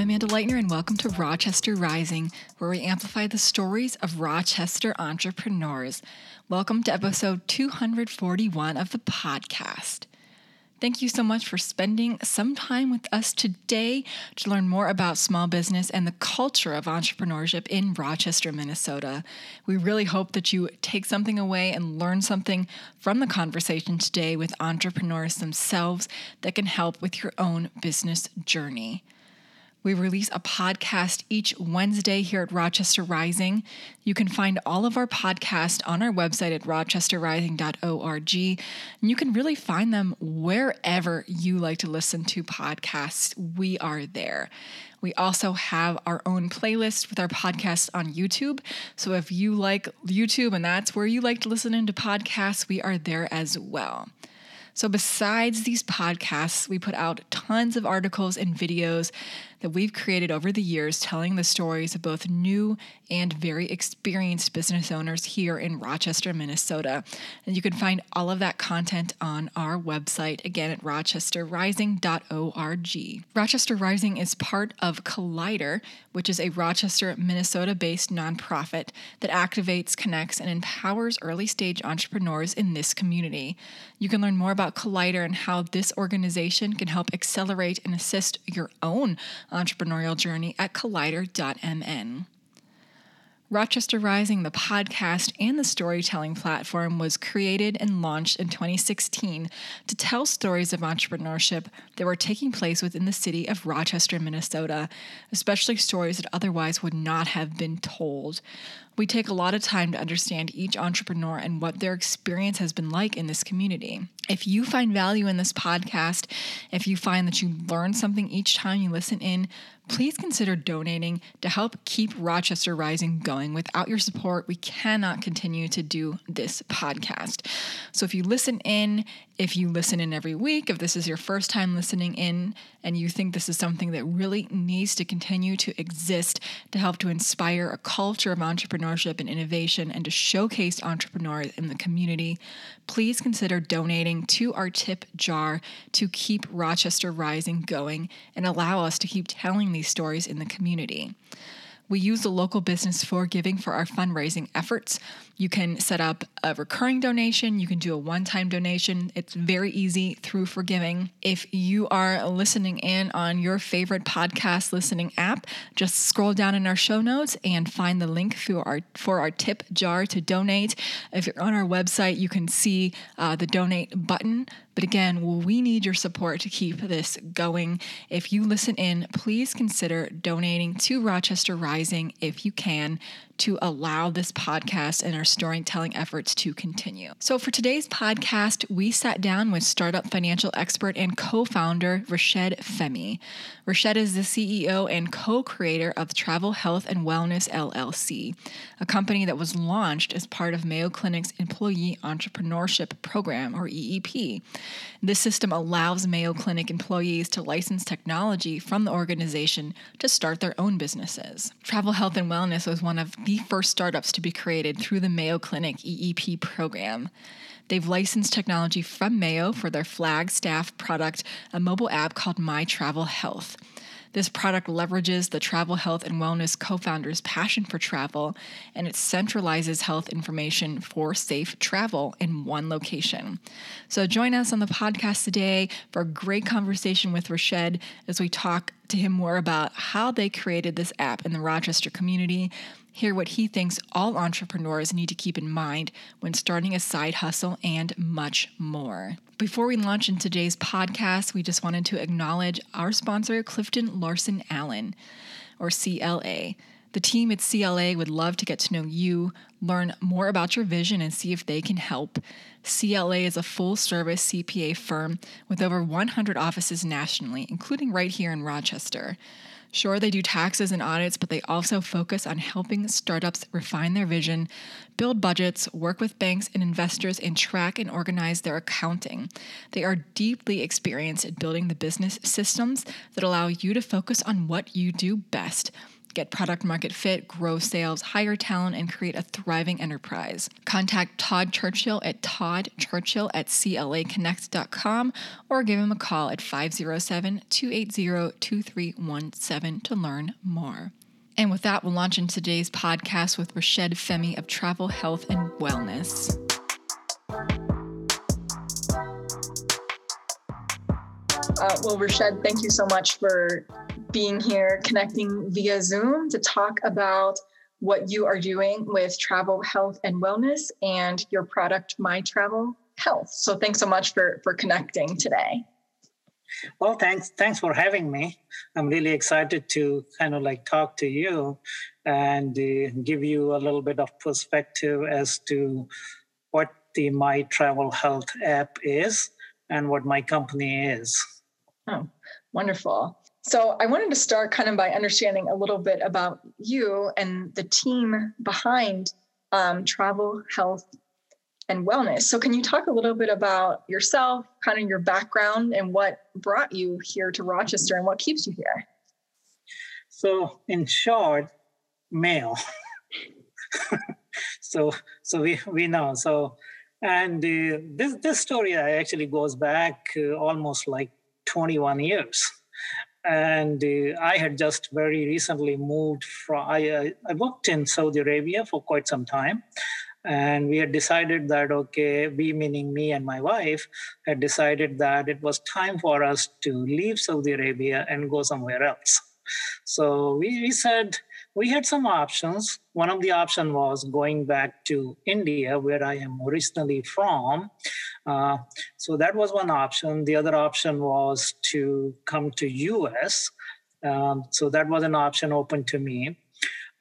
Amanda Leitner, and welcome to Rochester Rising, where we amplify the stories of Rochester entrepreneurs. Welcome to episode 241 of the podcast. Thank you so much for spending some time with us today to learn more about small business and the culture of entrepreneurship in Rochester, Minnesota. We really hope that you take something away and learn something from the conversation today with entrepreneurs themselves that can help with your own business journey. We release a podcast each Wednesday here at Rochester Rising. You can find all of our podcasts on our website at rochesterrising.org. And you can really find them wherever you like to listen to podcasts. We are there. We also have our own playlist with our podcasts on YouTube. So if you like YouTube and that's where you like to listen into podcasts, we are there as well. So, besides these podcasts, we put out tons of articles and videos that we've created over the years telling the stories of both new and very experienced business owners here in Rochester, Minnesota. And you can find all of that content on our website again at rochesterrising.org. Rochester Rising is part of Collider, which is a Rochester, Minnesota based nonprofit that activates, connects, and empowers early stage entrepreneurs in this community. You can learn more about Collider and how this organization can help accelerate and assist your own entrepreneurial journey at collider.mn. Rochester Rising, the podcast and the storytelling platform, was created and launched in 2016 to tell stories of entrepreneurship that were taking place within the city of Rochester, Minnesota, especially stories that otherwise would not have been told. We take a lot of time to understand each entrepreneur and what their experience has been like in this community. If you find value in this podcast, if you find that you learn something each time you listen in, please consider donating to help keep Rochester Rising going. Without your support, we cannot continue to do this podcast. So if you listen in, if you listen in every week, if this is your first time listening in and you think this is something that really needs to continue to exist to help to inspire a culture of entrepreneurship and innovation and to showcase entrepreneurs in the community, please consider donating to our tip jar to keep Rochester Rising going and allow us to keep telling these stories in the community. We use the local business 4giving for our fundraising efforts. You can set up a recurring donation, you can do a one time donation. It's very easy through 4giving. If you are listening in on your favorite podcast listening app, just scroll down in our show notes and find the link for our, for our tip jar to donate. If you're on our website, you can see uh, the donate button. But again, we need your support to keep this going. If you listen in, please consider donating to Rochester Rising if you can to allow this podcast and our storytelling efforts to continue. So, for today's podcast, we sat down with startup financial expert and co founder Rashid Fehmi. Rashid is the CEO and co creator of Travel Health and Wellness LLC, a company that was launched as part of Mayo Clinic's Employee Entrepreneurship Program, or EEP. This system allows Mayo Clinic employees to license technology from the organization to start their own businesses. Travel Health and Wellness was one of the first startups to be created through the Mayo Clinic EEP program. They've licensed technology from Mayo for their Flagstaff product, a mobile app called My Travel Health. This product leverages the travel health and wellness co founder's passion for travel and it centralizes health information for safe travel in one location. So, join us on the podcast today for a great conversation with Rashid as we talk to him more about how they created this app in the Rochester community hear what he thinks all entrepreneurs need to keep in mind when starting a side hustle, and much more. Before we launch in today's podcast, we just wanted to acknowledge our sponsor, Clifton Larson Allen, or CLA. The team at CLA would love to get to know you, learn more about your vision, and see if they can help. CLA is a full service CPA firm with over 100 offices nationally, including right here in Rochester. Sure, they do taxes and audits, but they also focus on helping startups refine their vision, build budgets, work with banks and investors, and track and organize their accounting. They are deeply experienced at building the business systems that allow you to focus on what you do best Get product market fit, grow sales, hire talent, and create a thriving enterprise. Contact Todd Churchill at toddchurchill at claconnect.com or give him a call at 507 280 2317 to learn more. And with that, we'll launch into today's podcast with Rashid Fehmi of Travel Health and Wellness. Uh, well, Rashid, thank you so much for being here, connecting via Zoom to talk about what you are doing with travel health and wellness and your product, My Travel Health. So thanks so much for for connecting today. Well, thanks thanks for having me. I'm really excited to kind of like talk to you and uh, give you a little bit of perspective as to what the My Travel Health app is and what my company is. Oh, wonderful. So I wanted to start kind of by understanding a little bit about you and the team behind um, travel, health, and wellness. So can you talk a little bit about yourself, kind of your background, and what brought you here to Rochester, and what keeps you here? So, in short, male. so, so we we know. So, and uh, this this story actually goes back uh, almost like 21 years and uh, I had just very recently moved from. I, uh, I worked in Saudi Arabia for quite some time, and we had decided that okay, we meaning me and my wife had decided that it was time for us to leave Saudi Arabia and go somewhere else. So we, we said we had some options. One of the options was going back to India, where I am originally from. Uh, so that was one option. The other option was to come to US. Um, so that was an option open to me.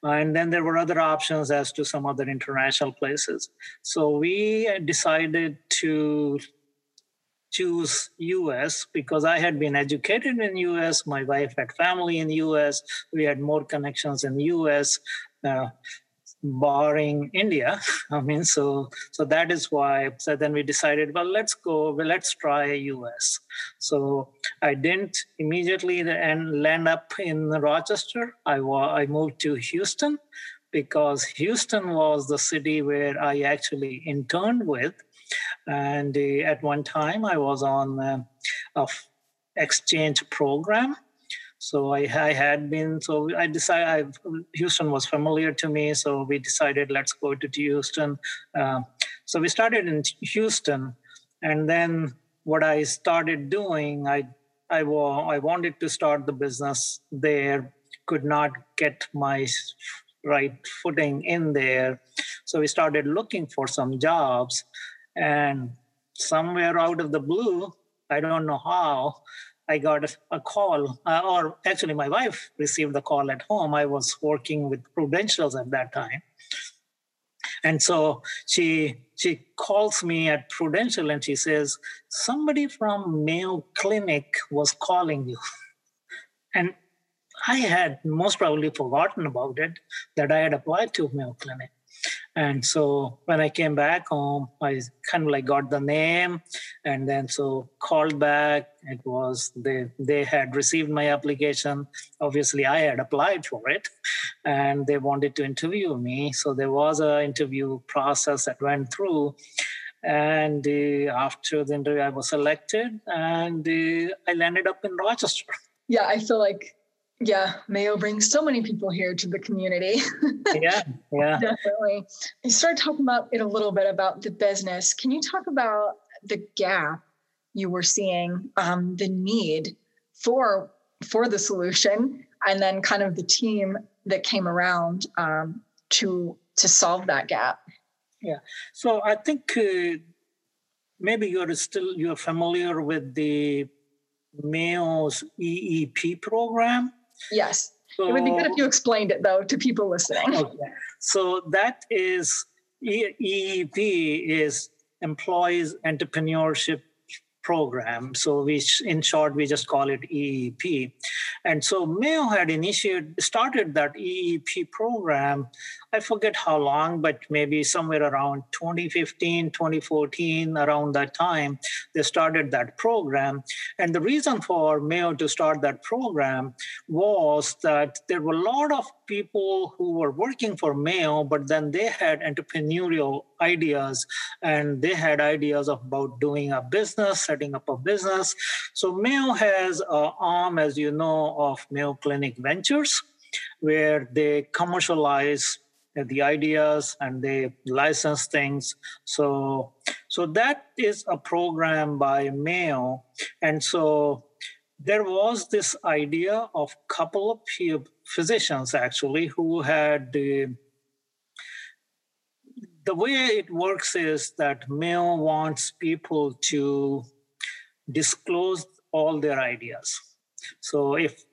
and then there were other options as to some other international places. So we decided to choose us because i had been educated in us my wife had family in us we had more connections in us uh, barring india i mean so so that is why so then we decided well let's go well let's try us so i didn't immediately and land up in rochester. I i moved to houston because houston was the city where i actually interned with and uh, at one time, I was on uh, a exchange program. So I, I, had been, so I decided, I, Houston was familiar to me. So we decided, let's go to Houston. Uh, so we started in Houston. And then what I started doing, I, I, I wanted to start the business there, could not get my right footing in there. So we started looking for some jobs. And somewhere out of the blue, I don't know how, I got a call, uh, or actually, my wife received the call at home. I was working with Prudentials at that time. And so she she calls me at Prudential and she says, somebody from Mayo Clinic was calling you. And I had most probably forgotten about it that I had applied to Mayo Clinic. And so when I came back home, I kind of like got the name and then so called back. It was they they had received my application. Obviously, I had applied for it and they wanted to interview me. So there was an interview process that went through. And uh, after the interview, I was selected and uh, I landed up in Rochester. Yeah, I feel like yeah, Mayo brings so many people here to the community. yeah, yeah. Definitely. You started talking about it a little bit about the business. Can you talk about the gap you were seeing, um, the need for for the solution, and then kind of the team that came around um, to to solve that gap? Yeah. So I think uh, maybe you're still you're familiar with the Mayo's EEP program. Yes. So, it would be good if you explained it though to people listening. Okay. So that is EEP is Employees Entrepreneurship program. So we, in short, we just call it EEP. And so Mayo had initiated, started that EEP program. I forget how long, but maybe somewhere around 2015, 2014, around that time, they started that program. And the reason for Mayo to start that program was that there were a lot of people who were working for Mayo, but then they had entrepreneurial ideas and they had ideas about doing a business, setting up a business. So Mayo has an arm, as you know, of Mayo Clinic Ventures, where they commercialize the ideas and they license things so so that is a program by mayo and so there was this idea of couple of physicians actually who had uh, the way it works is that mayo wants people to disclose all their ideas so if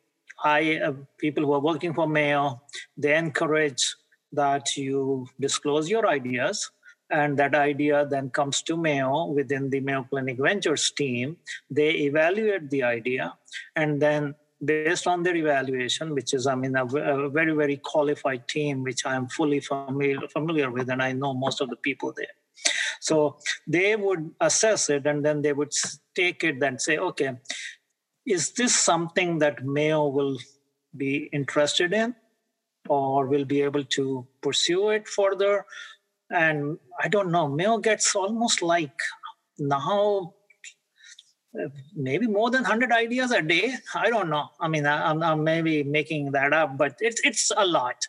i uh, people who are working for mayo they encourage that you disclose your ideas and that idea then comes to Mayo within the Mayo Clinic Ventures team. They evaluate the idea, and then based on their evaluation, which is I mean a, a very very qualified team, which I am fully familiar familiar with, and I know most of the people there. So they would assess it, and then they would take it and say, okay, is this something that Mayo will be interested in? or will be able to pursue it further. And I don't know, Mayo gets almost like now maybe more than 100 ideas a day. I don't know. I mean, I'm, I'm maybe making that up, but it's, it's a lot.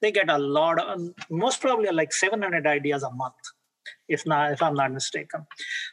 They get a lot, of, most probably like 700 ideas a month if not if i'm not mistaken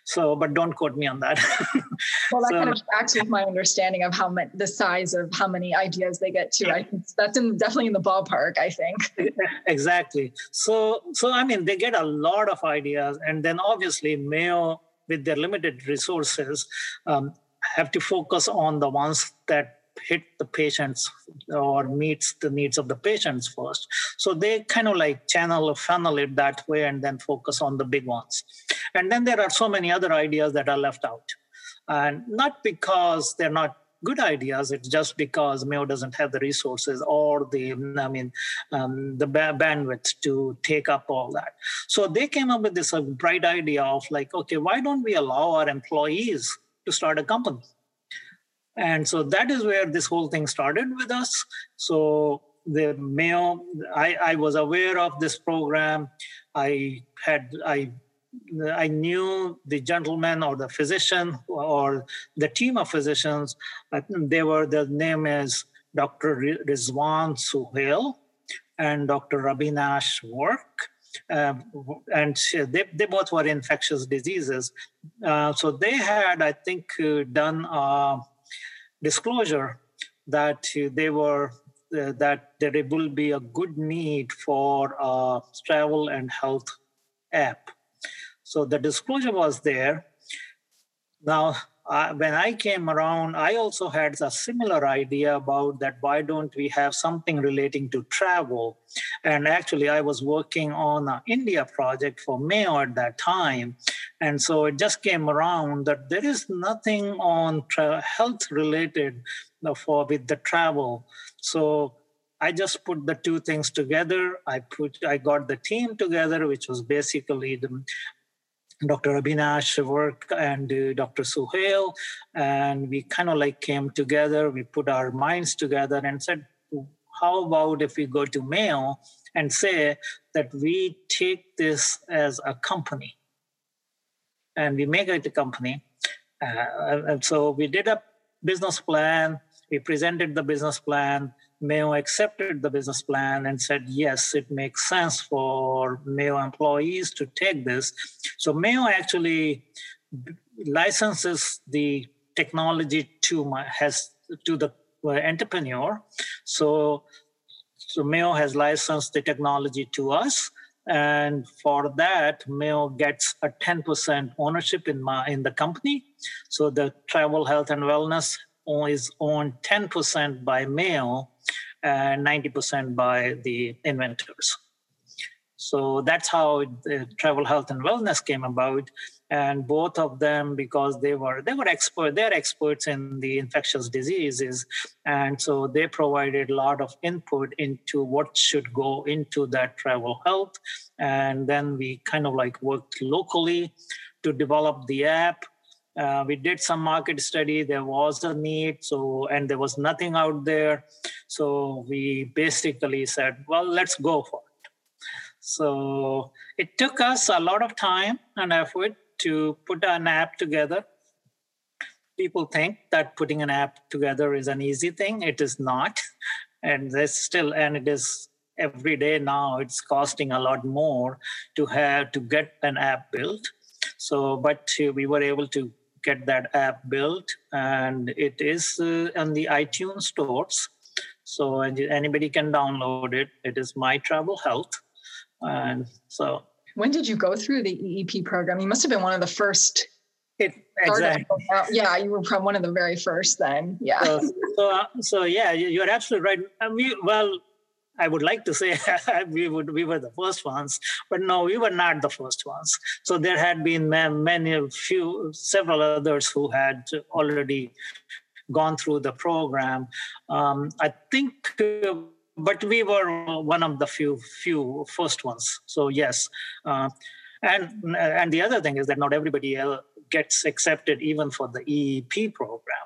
so but don't quote me on that well that so, kind of with my understanding of how many the size of how many ideas they get to i that's in, definitely in the ballpark i think exactly so so i mean they get a lot of ideas and then obviously mayo with their limited resources um, have to focus on the ones that hit the patients or meets the needs of the patients first. So they kind of like channel or funnel it that way and then focus on the big ones. And then there are so many other ideas that are left out. And not because they're not good ideas. It's just because Mayo doesn't have the resources or the, I mean, um, the bandwidth to take up all that. So they came up with this uh, bright idea of like, okay, why don't we allow our employees to start a company? And so that is where this whole thing started with us. So the Mayo, I, I was aware of this program. I had I I knew the gentleman or the physician or the team of physicians. They were the name is Dr. Rizwan Sohail and Dr. Abinash Virk. Uh, and they, they both were infectious diseases. Uh, so they had, I think, uh, done a disclosure that they were uh, that there will be a good need for a travel and health app. So the disclosure was there. Now, uh, when I came around, I also had a similar idea about that. Why don't we have something relating to travel? And actually, I was working on an India project for Mayo at that time, and so it just came around that there is nothing on tra- health related for with the travel. So I just put the two things together. I put I got the team together, which was basically the Dr. Abinash Virk and uh, Dr. Sohail, and we kind of like came together. We put our minds together and said, "How about if we go to Mayo and say that we take this as a company?" and we make it a company. Uh, and so we did a business plan. We presented the business plan. Mayo accepted the business plan and said, yes, it makes sense for Mayo employees to take this. So Mayo actually licenses the technology to my, has to the uh, entrepreneur. So so Mayo has licensed the technology to us and for that mayo gets a 10% ownership in my in the company so the travel health and wellness is owned 10% by mayo Uh, and 90% by the inventors. So that's how the travel health and wellness came about. And both of them because they were they were expert they're experts in the infectious diseases. And so they provided a lot of input into what should go into that travel health. And then we kind of like worked locally to develop the app uh, we did some market study there was a need so and there was nothing out there so we basically said well let's go for it so it took us a lot of time and effort to put an app together. People think that putting an app together is an easy thing. It is not. And there's still, and it is every day now, it's costing a lot more to have to get an app built. So, but we were able to get that app built, and it is uh, on the iTunes stores. So anybody can download it. It is My Travel Health, and so when did you go through the EEP program? You must have been one of the first. It, exactly. Yeah, you were from one of the very first then. Yeah. So, so, uh, so yeah, you're absolutely right. We, well, I would like to say we would we were the first ones, but no, we were not the first ones. So there had been many, few, several others who had already gone through the program. Um, I think. Uh, but we were one of the few few first ones. So yes, uh, and and the other thing is that not everybody gets accepted even for the EEP program.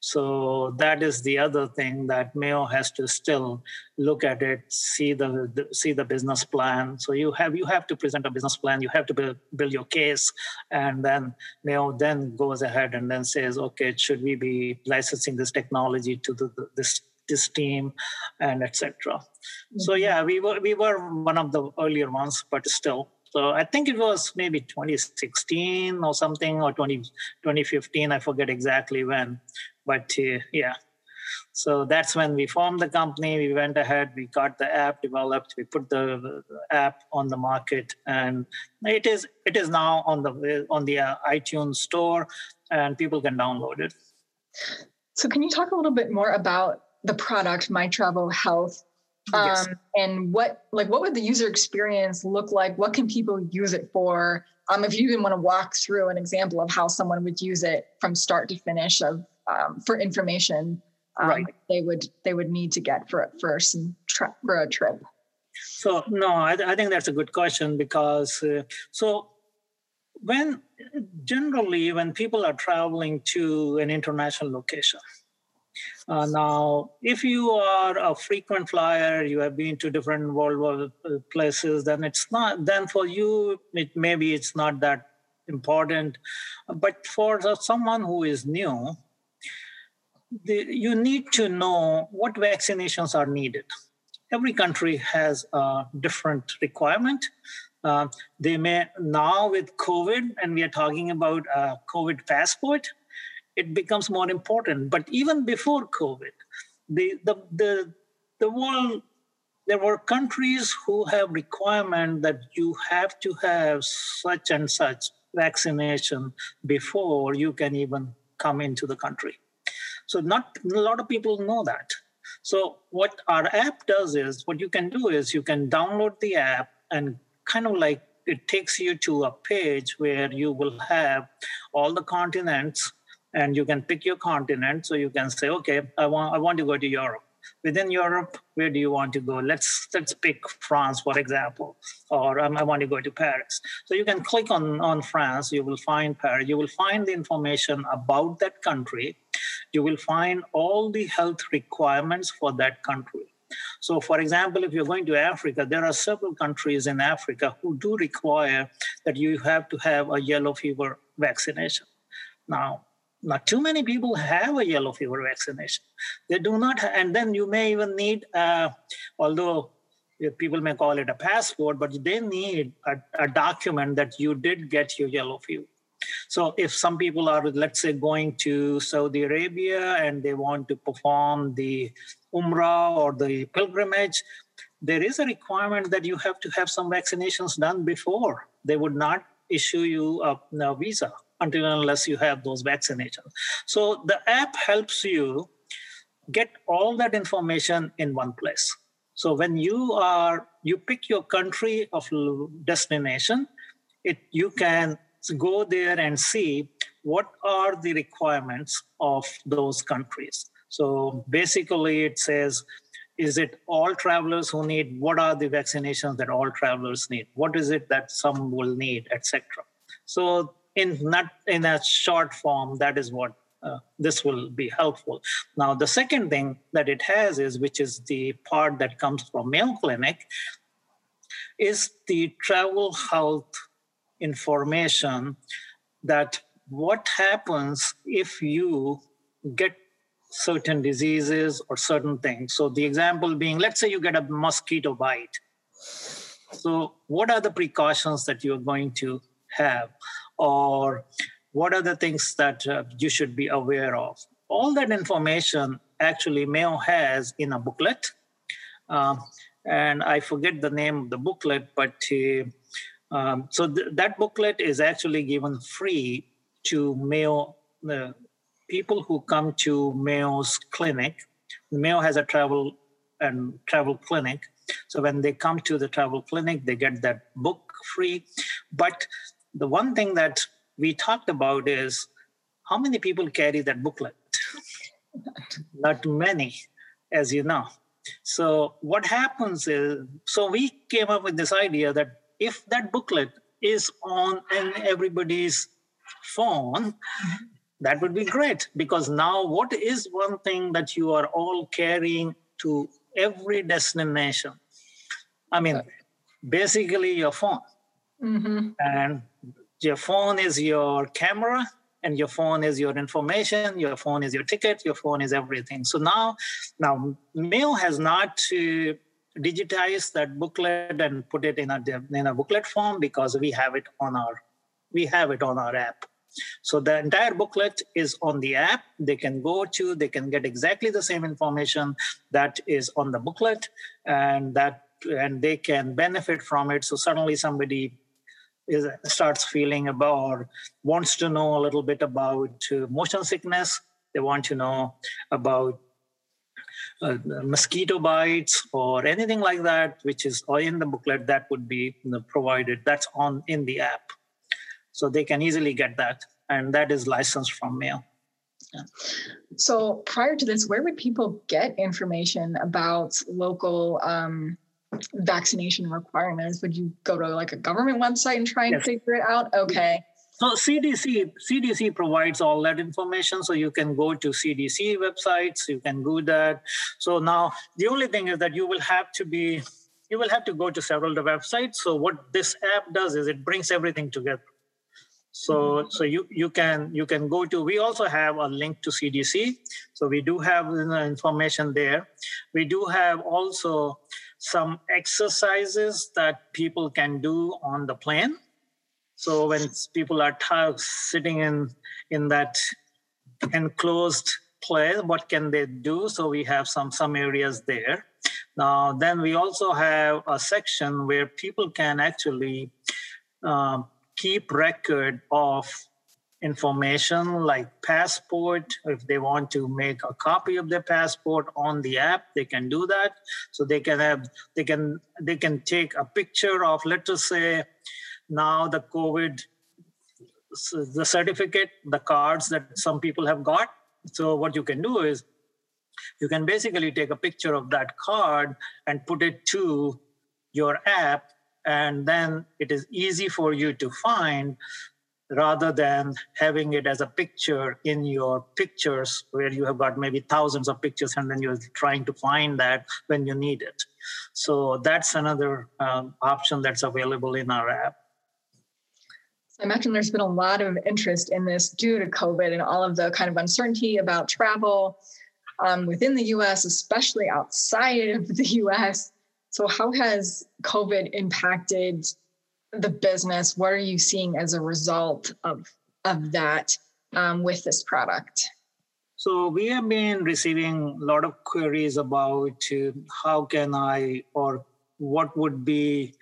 So that is the other thing that Mayo has to still look at it, see the, the, see the business plan. So you have you have to present a business plan. You have to build, build your case, and then Mayo then goes ahead and then says, okay, should we be licensing this technology to the, the this this team and etc mm-hmm. so yeah we were we were one of the earlier ones but still so i think it was maybe 2016 or something or 20, 2015 i forget exactly when but uh, yeah. So that's when we formed the company we went ahead we got the app developed we put the, app on the market and it is it is now on the on the uh, itunes store and people can download it. So can you talk a little bit more about the product, My Travel Health, um, yes. and what like what would the user experience look like? What can people use it for? Um, if you even want to walk through an example of how someone would use it from start to finish of um, for information um, right. they would they would need to get for for some for a trip. So no, I, I think that's a good question because uh, so when generally when people are traveling to an international location uh, now, if you are a frequent flyer, you have been to different world uh, places, then it's not. Then for you, it maybe it's not that important. But for someone who is new, the, you need to know what vaccinations are needed. Every country has a different requirement. Uh, they may now with COVID, and we are talking about a COVID passport it becomes more important. But even before COVID, the the the, the world there were countries who have requirement that you have to have such and such vaccination before you can even come into the country. So not a lot of people know that. So what our app does is what you can do is you can download the app and kind of like it takes you to a page where you will have all the continents and you can pick your continent. So you can say, okay, I want I want to go to Europe. Within Europe, where do you want to go? Let's let's pick France, for example, or um, I want to go to Paris. So you can click on on France. You will find Paris. You will find the information about that country. You will find all the health requirements for that country. So, for example, if you're going to Africa, there are several countries in Africa who do require that you have to have a yellow fever vaccination. Now, not too many people have a yellow fever vaccination. They do not, and then you may even need, uh, although people may call it a passport, but they need a, a document that you did get your yellow fever. So if some people are, let's say, going to Saudi Arabia and they want to perform the Umrah or the pilgrimage, there is a requirement that you have to have some vaccinations done before. They would not issue you a, a visa until unless you have those vaccinations. So the app helps you get all that information in one place. So when you are you pick your country of destination, it you can go there and see what are the requirements of those countries. So basically, it says, is it all travelers who need? What are the vaccinations that all travelers need? What is it that some will need, etc. So in not in a short form, that is what uh, this will be helpful. Now, the second thing that it has is, which is the part that comes from Mayo Clinic, is the travel health information that what happens if you get certain diseases or certain things. So, the example being, let's say you get a mosquito bite. So, what are the precautions that you're going to have? Or what are the things that uh, you should be aware of? All that information actually Mayo has in a booklet. Uh, and I forget the name of the booklet, but uh, um, so th- that booklet is actually given free to Mayo uh, people who come to Mayo's clinic. Mayo has a travel and travel clinic, so when they come to the travel clinic, they get that book free. But the one thing that we talked about is how many people carry that booklet? Not many, as you know. So, what happens is, so we came up with this idea that if that booklet is on in everybody's phone, that would be great because now what is one thing that you are all carrying to every destination? I mean, basically your phone. Mm-hmm. And your phone is your camera and your phone is your information your phone is your ticket your phone is everything. So now now Mayo has not uh, digitized that booklet and put it in a in a booklet form because we have it on our we have it on our app. So the entire booklet is on the app. They can go to they can get exactly the same information that is on the booklet and that and they can benefit from it. So suddenly somebody is starts feeling about or wants to know a little bit about uh, motion sickness. They want to know about uh, mosquito bites or anything like that which is in the booklet that would be provided. That's on in the app. So they can easily get that. And that is licensed from yeah. so prior to this where would people get information about local um, vaccination requirements? Would you go to like a government website and try and yes. figure it out? Okay. So CDC CDC provides all that information, so you can go to CDC websites. You can do that. So now the only thing is that you will have to be you will have to go to several the websites. So what this app does is it brings everything together. So mm-hmm. so you you can you can go to. We also have a link to CDC. So we do have information there. We do have also some exercises that people can do on the plane. So when people are t- sitting in in that enclosed place, what can they do? So we have some some areas there. Now then we also have a section where people can actually uh, keep record of information like passport. If they want to make a copy of their passport on the app they can do that. So they can have they can they can take a picture of let us say now the covid the certificate the cards that some people have got. So what you can do is you can basically take a picture of that card and put it to your app and then it is easy for you to find rather than having it as a picture in your pictures where you have got maybe thousands of pictures and then you're trying to find that when you need it. So that's another um, option that's available in our app. I imagine there's been a lot of interest in this due to COVID and all of the kind of uncertainty about travel um, within the US, especially outside of the US. So, how has COVID impacted the business what are you seeing as a result of of that um, with this product? So we have been receiving a lot of queries about uh, how can i or what would be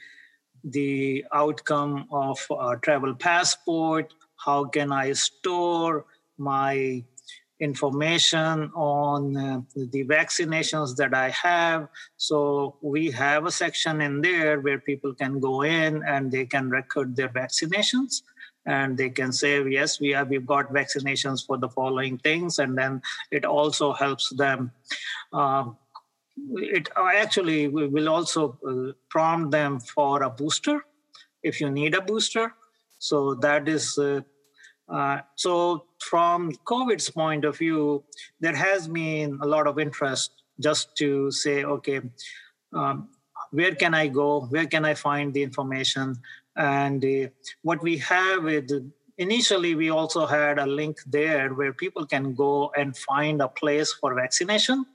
the outcome of a travel passport? How can i store my information on uh, the vaccinations that I have. So we have a section in there where people can go in and they can record their vaccinations. and they can say yes we have we've got vaccinations for the following things and then it also helps them um, it actually will also uh, prompt them for a booster if you need a booster so that is uh, uh, so from covid's point of view there has been a lot of interest just to say okay um, where can i go? Where can i find the information? And uh, what we have with initially we also had a link there where people can go and find a place for vaccination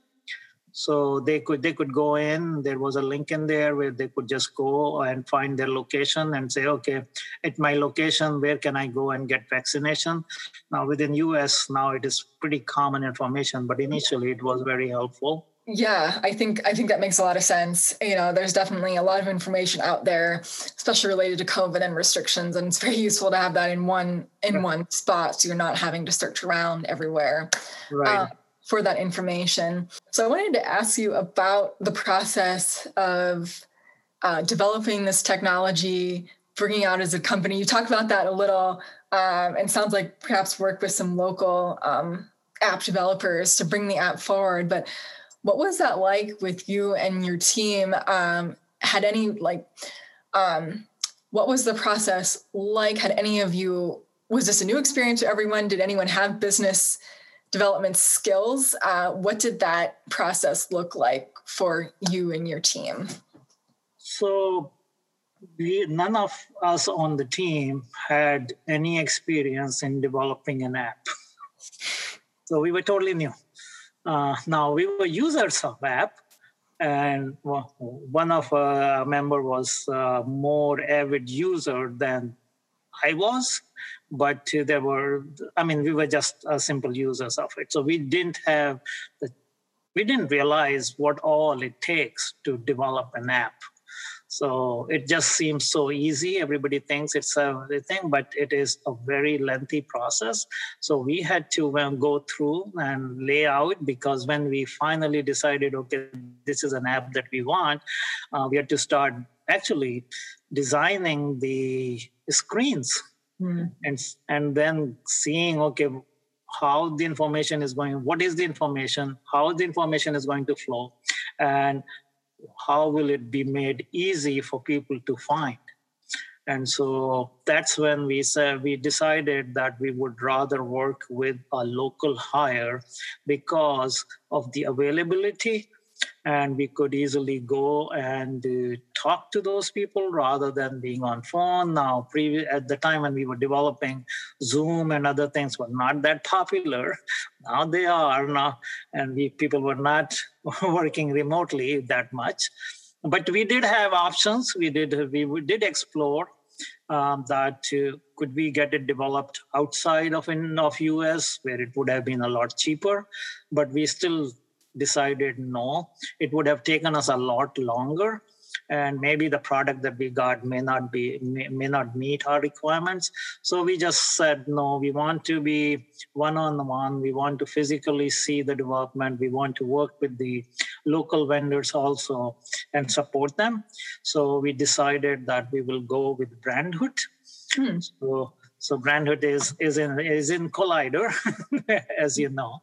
so they could they could go in there was a link in there where they could just go and find their location and say okay at my location where can i go and get vaccination now within us now it is pretty common information but initially it was very helpful yeah, I think I think that makes a lot of sense. You know, there's definitely a lot of information out there, especially related to COVID and restrictions, and it's very useful to have that in one in one spot, so you're not having to search around everywhere right. uh, for that information. So I wanted to ask you about the process of uh, developing this technology, bringing out as a company. You talked about that a little, um, and sounds like perhaps work with some local um, app developers to bring the app forward, but what was that like with you and your team? Um, had any like, um, what was the process like? Had any of you, was this a new experience for everyone? Did anyone have business development skills? Uh, what did that process look like for you and your team? So, we, none of us on the team had any experience in developing an app. So we were totally new. Uh, now we were users of app, and one of our member was a more avid user than I was, but there were, I mean, we were just uh, simple users of it. So we didn't have the, we didn't realize what all it takes to develop an app. So it just seems so easy. Everybody thinks it's a thing, but it is a very lengthy process. So we had to um, go through and lay out because when we finally decided, okay, this is an app that we want, uh, we had to start actually designing the screens mm. and and then seeing okay how the information is going what is the information how the information is going to flow and how will it be made easy for people to find and so that's when we said we decided that we would rather work with a local hire because of the availability and we could easily go and uh, talk to those people rather than being on phone. Now previous at the time when we were developing zoom and other things were not that popular now they are now and we people were not working remotely that much. But we did have options. We did we, did explore um, that uh, could we get it developed outside of in of us where it would have been a lot cheaper but we still decided no it would have taken us a lot longer. And maybe the product that we got may not be may, may not meet our requirements. So we just said no we want to be one on one we want to physically see the development. We want to work with the local vendors also and support them. So we decided that we will go with brandhood. Hmm. so so brandhood is is in is in collider as you know.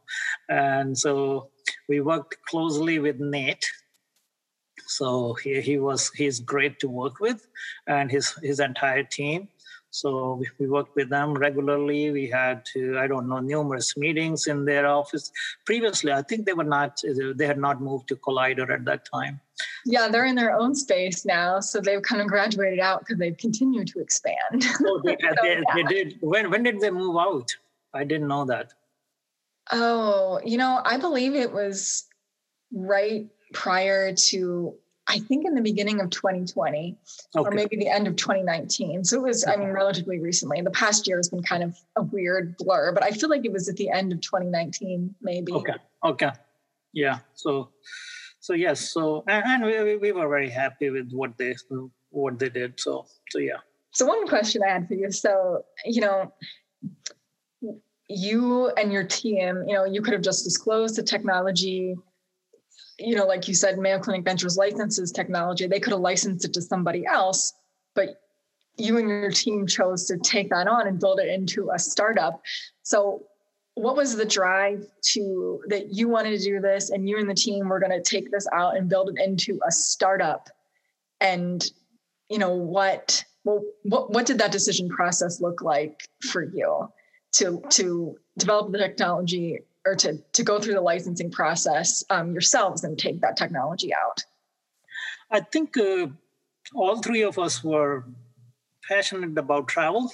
And so we worked closely with nate. So he, he was he's great to work with and his his entire team. So we, worked with them regularly. We had to i don't know numerous meetings in their office. Previously i think they were not they had not moved to collider at that time. Yeah they're in their own space now so they've kind of graduated out because they've continued to expand. Oh, they, so, they, yeah. they did. When when did they move out? I didn't know that oh you know i believe it was right prior to I think in the beginning of 2020 okay. or maybe the end of 2019. So it was, I mean, relatively recently. The past year has been kind of a weird blur, but I feel like it was at the end of 2019, maybe. Okay. Okay. Yeah. So, so yes. So, and, we, we were very happy with what they, what they did. So, so yeah. So one question I had for you. So, you know, you and your team, you know, you could have just disclosed the technology you know, like you said, Mayo Clinic Ventures licenses technology. They could have licensed it to somebody else, but you and your team chose to take that on and build it into a startup. So, what was the drive to that you wanted to do this and you and the team were going to take this out and build it into a startup? And you know what well what what did that decision process look like for you to to develop the technology or to to go through the licensing process um, yourselves and take that technology out? I think uh, all three of us were passionate about travel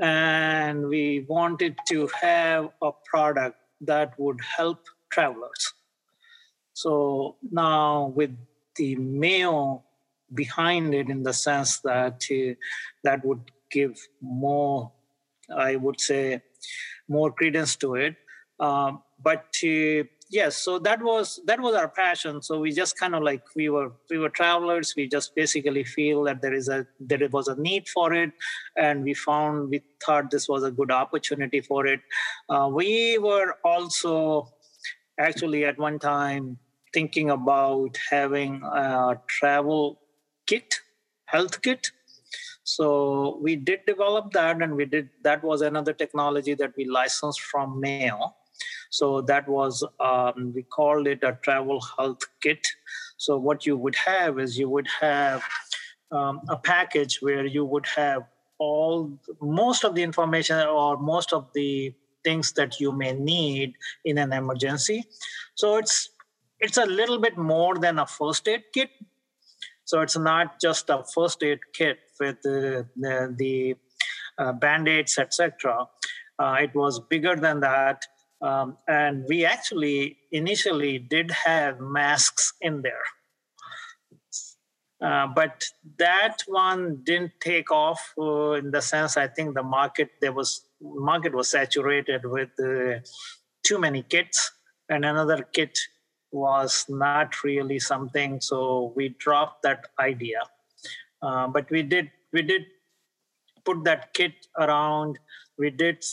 and we wanted to have a product that would help travelers. So now with the Mayo behind it in the sense that uh, that would give more, I would say, more credence to it. Um, but uh, yes so that was that was our passion. So we just kind of like we were we were travelers. We just basically feel that there is a there was a need for it. And we found we thought this was a good opportunity for it. Uh, we were also actually at one time thinking about having a travel kit health kit so we did develop that and we did that was another technology that we licensed from mayo so that was, um, we called it a travel health kit. So what you would have is you would have um, a package where you would have all, most of the information or most of the things that you may need in an emergency. So it's it's a little bit more than a first aid kit. So it's not just a first aid kit with the the, the uh, band-aids, etc. Uh, it was bigger than that. Um, and we actually initially did have masks in there. Uh, but that one didn't take off uh, in the sense I think the market there was market was saturated with uh, too many kits, and another kit was not really something. So we dropped that idea. Uh, but we did we did put that kit around. We did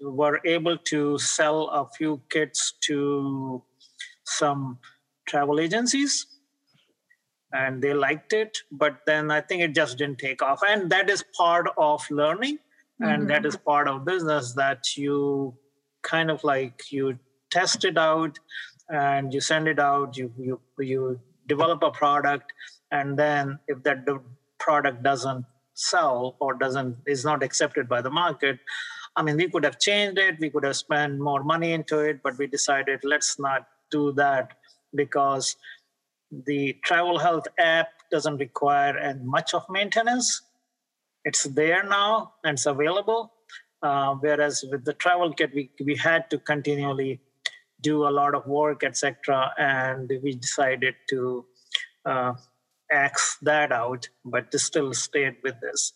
were able to sell a few kits to some travel agencies and they liked it but then i think it just didn't take off and that is part of learning mm-hmm. and that is part of business that you kind of like you test it out and you send it out you you you develop a product and then if that product doesn't sell or doesn't is not accepted by the market I mean, we could have changed it, we could have spent more money into it, but we decided let's not do that because the travel health app doesn't require as much of maintenance. It's there now and it's available. Uh, whereas with the travel kit, we, we had to continually do a lot of work, etc. And we decided to uh, axe that out, but still stayed with this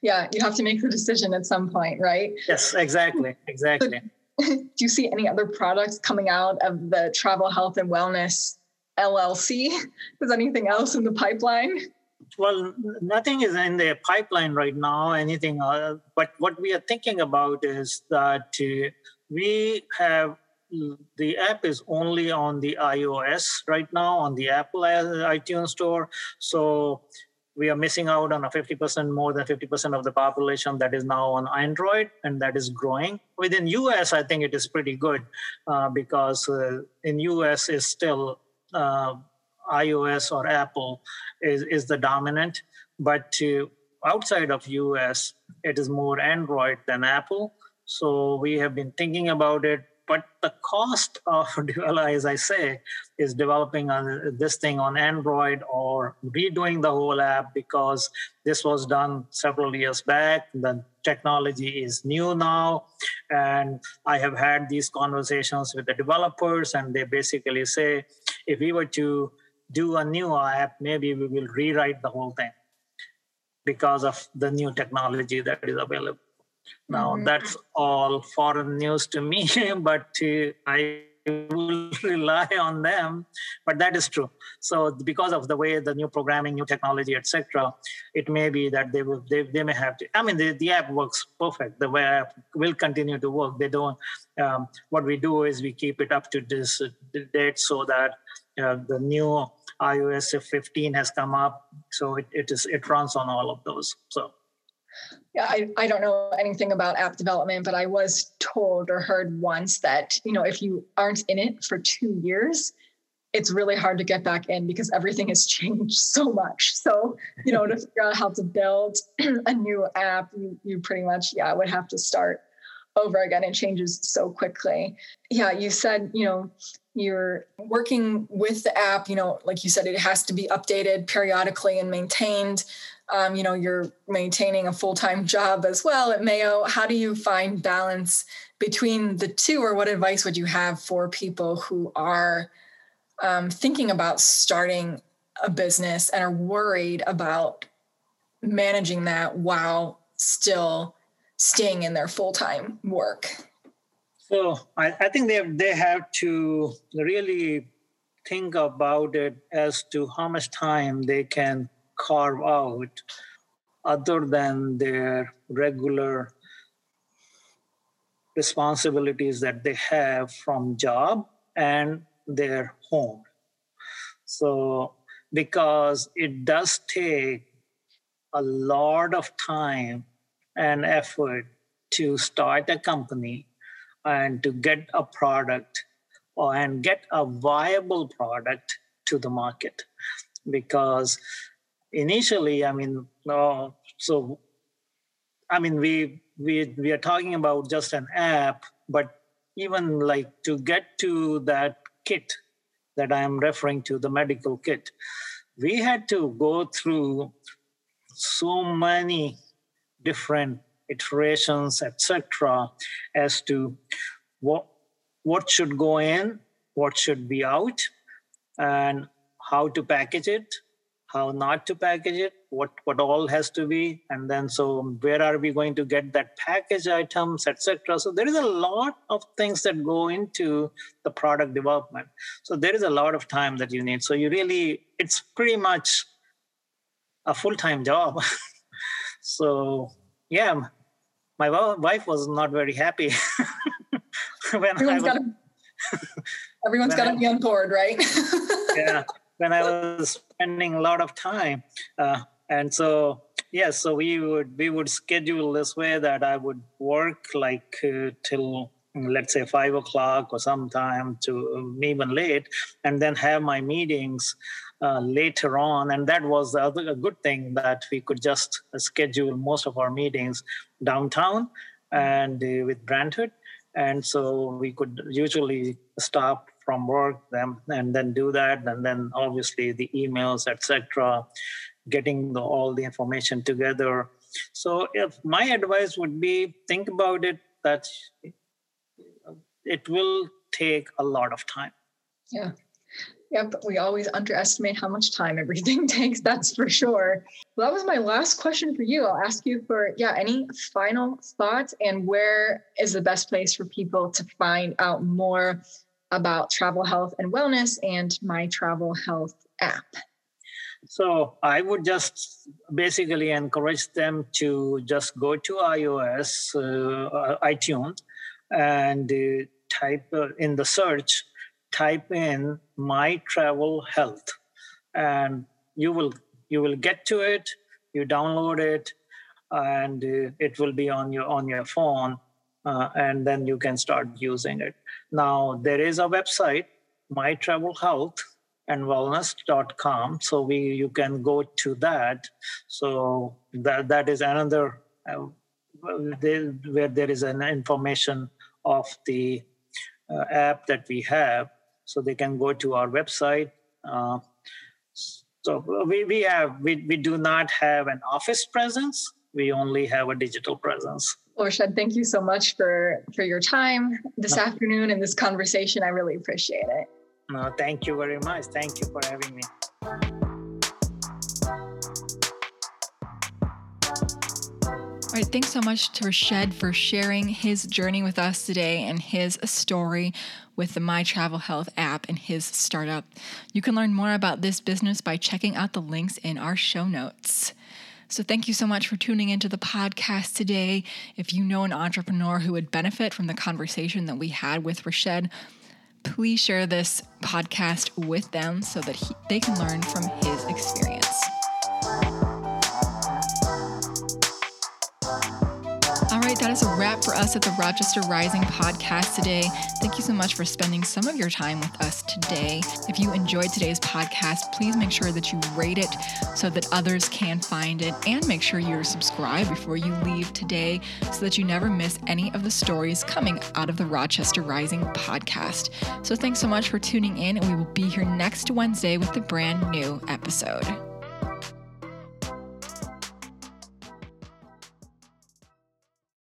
yeah, you have to make the decision at some point, right? Yes, exactly. Exactly. do you see any other products coming out of the Travel Health and Wellness LLC? Is anything else in the pipeline? Well, nothing is in the pipeline right now, anything. Uh, but what we are thinking about is that uh, we have the app is only on the iOS right now on the Apple iTunes store. So we are missing out on a 50% more than 50% of the population that is now on android and that is growing. Within us i think it is pretty good uh, because uh, in us is still uh, ios or apple is, is the dominant. But outside of us it is more android than apple. So we have been thinking about it but the cost of as i say is developing on this thing on android or redoing the whole app because this was done several years back. The technology is new now. And i have had these conversations with the developers and they basically say if we were to do a new app maybe we will rewrite the whole thing because of the new technology that is available now, mm-hmm. that's all foreign news to me, but uh, I will rely on them. But that is true. So, because of the way the new programming, new technology, etc., it may be that they will they, they may have to. I mean, the, the app works perfect. The app will continue to work. They don't. Um, what we do is we keep it up to this uh, date so that uh, the new iOS 15 has come up, so it, it is it runs on all of those. So yeah, I, I don't know anything about app development, but I was told or heard once that, you know, if you aren't in it for two years, it's really hard to get back in because everything has changed so much. So, you know, to figure out how to build a new app, you, you pretty much, yeah, would have to start over again. It changes so quickly. Yeah, you said, you know, you're working with the app, you know, like you said, it has to be updated periodically and maintained. Um, you know, you're maintaining a full time job as well at Mayo. How do you find balance between the two, or what advice would you have for people who are um, thinking about starting a business and are worried about managing that while still staying in their full time work? So I, I think they they have to really think about it as to how much time they can carve out other than their regular responsibilities that they have from job and their home. So because it does take a lot of time and effort to start a company and to get a product or, and get a viable product to the market. Because initially i mean uh, so i mean we we we are talking about just an app but even like to get to that kit that i am referring to the medical kit we had to go through so many different iterations etc as to what what should go in what should be out and how to package it how not to package it what what all has to be and then so where are we going to get that package items etc so there is a lot of things that go into the product development. So there is a lot of time that you need. So you really it's pretty much a full-time job. So yeah my wife was not very happy when everyone's got everyone's got to be on board right? Yeah when I was spending a lot of time. Uh, and so, yes, yeah, so we would we would schedule this way that I would work like uh, till let's say five o'clock or sometime to um, even late, and then have my meetings uh, later on. And that was the other a good thing that we could just schedule most of our meetings downtown and uh, with Brantford. And so we could usually stop from work them and then do that and then obviously the emails etc getting the, all the information together. So if my advice would be think about it that it will take a lot of time. Yeah. But we always underestimate how much time everything takes that's for sure. Well, that was my last question for you. I'll ask you for yeah any final thoughts and where is the best place for people to find out more about travel health and wellness and my travel health app? So I would just basically encourage them to just go to iOS, uh, iTunes, and uh, type uh, in the search, type in my travel health, and you will you will get to it. You download it, and uh, it will be on your on your phone, uh, and then you can start using it. Now, there is a website, My Travel Health and wellness.com so we you can go to that. So that that is another uh, where there is an information of the uh, app that we have. So they can go to our website uh, so we, we have we, we do not have an office presence. We only have a digital presence Rashid, thank you so much for for your time this no. afternoon and this conversation. I really appreciate it. No, thank you very much. Thank you for having me. All right, thanks so much to Rashid for sharing his journey with us today and his story with the My Travel Health app and his startup. You can learn more about this business by checking out the links in our show notes. So, thank you so much for tuning into the podcast today. If you know an entrepreneur who would benefit from the conversation that we had with Rashid, please share this podcast with them so that he, they can learn from his experience. That is a wrap for us at the Rochester Rising podcast today. Thank you so much for spending some of your time with us today. If you enjoyed today's podcast, please make sure that you rate it so that others can find it and make sure you're subscribed before you leave today so that you never miss any of the stories coming out of the Rochester Rising podcast. So thanks so much for tuning in, and we will be here next Wednesday with a brand new episode.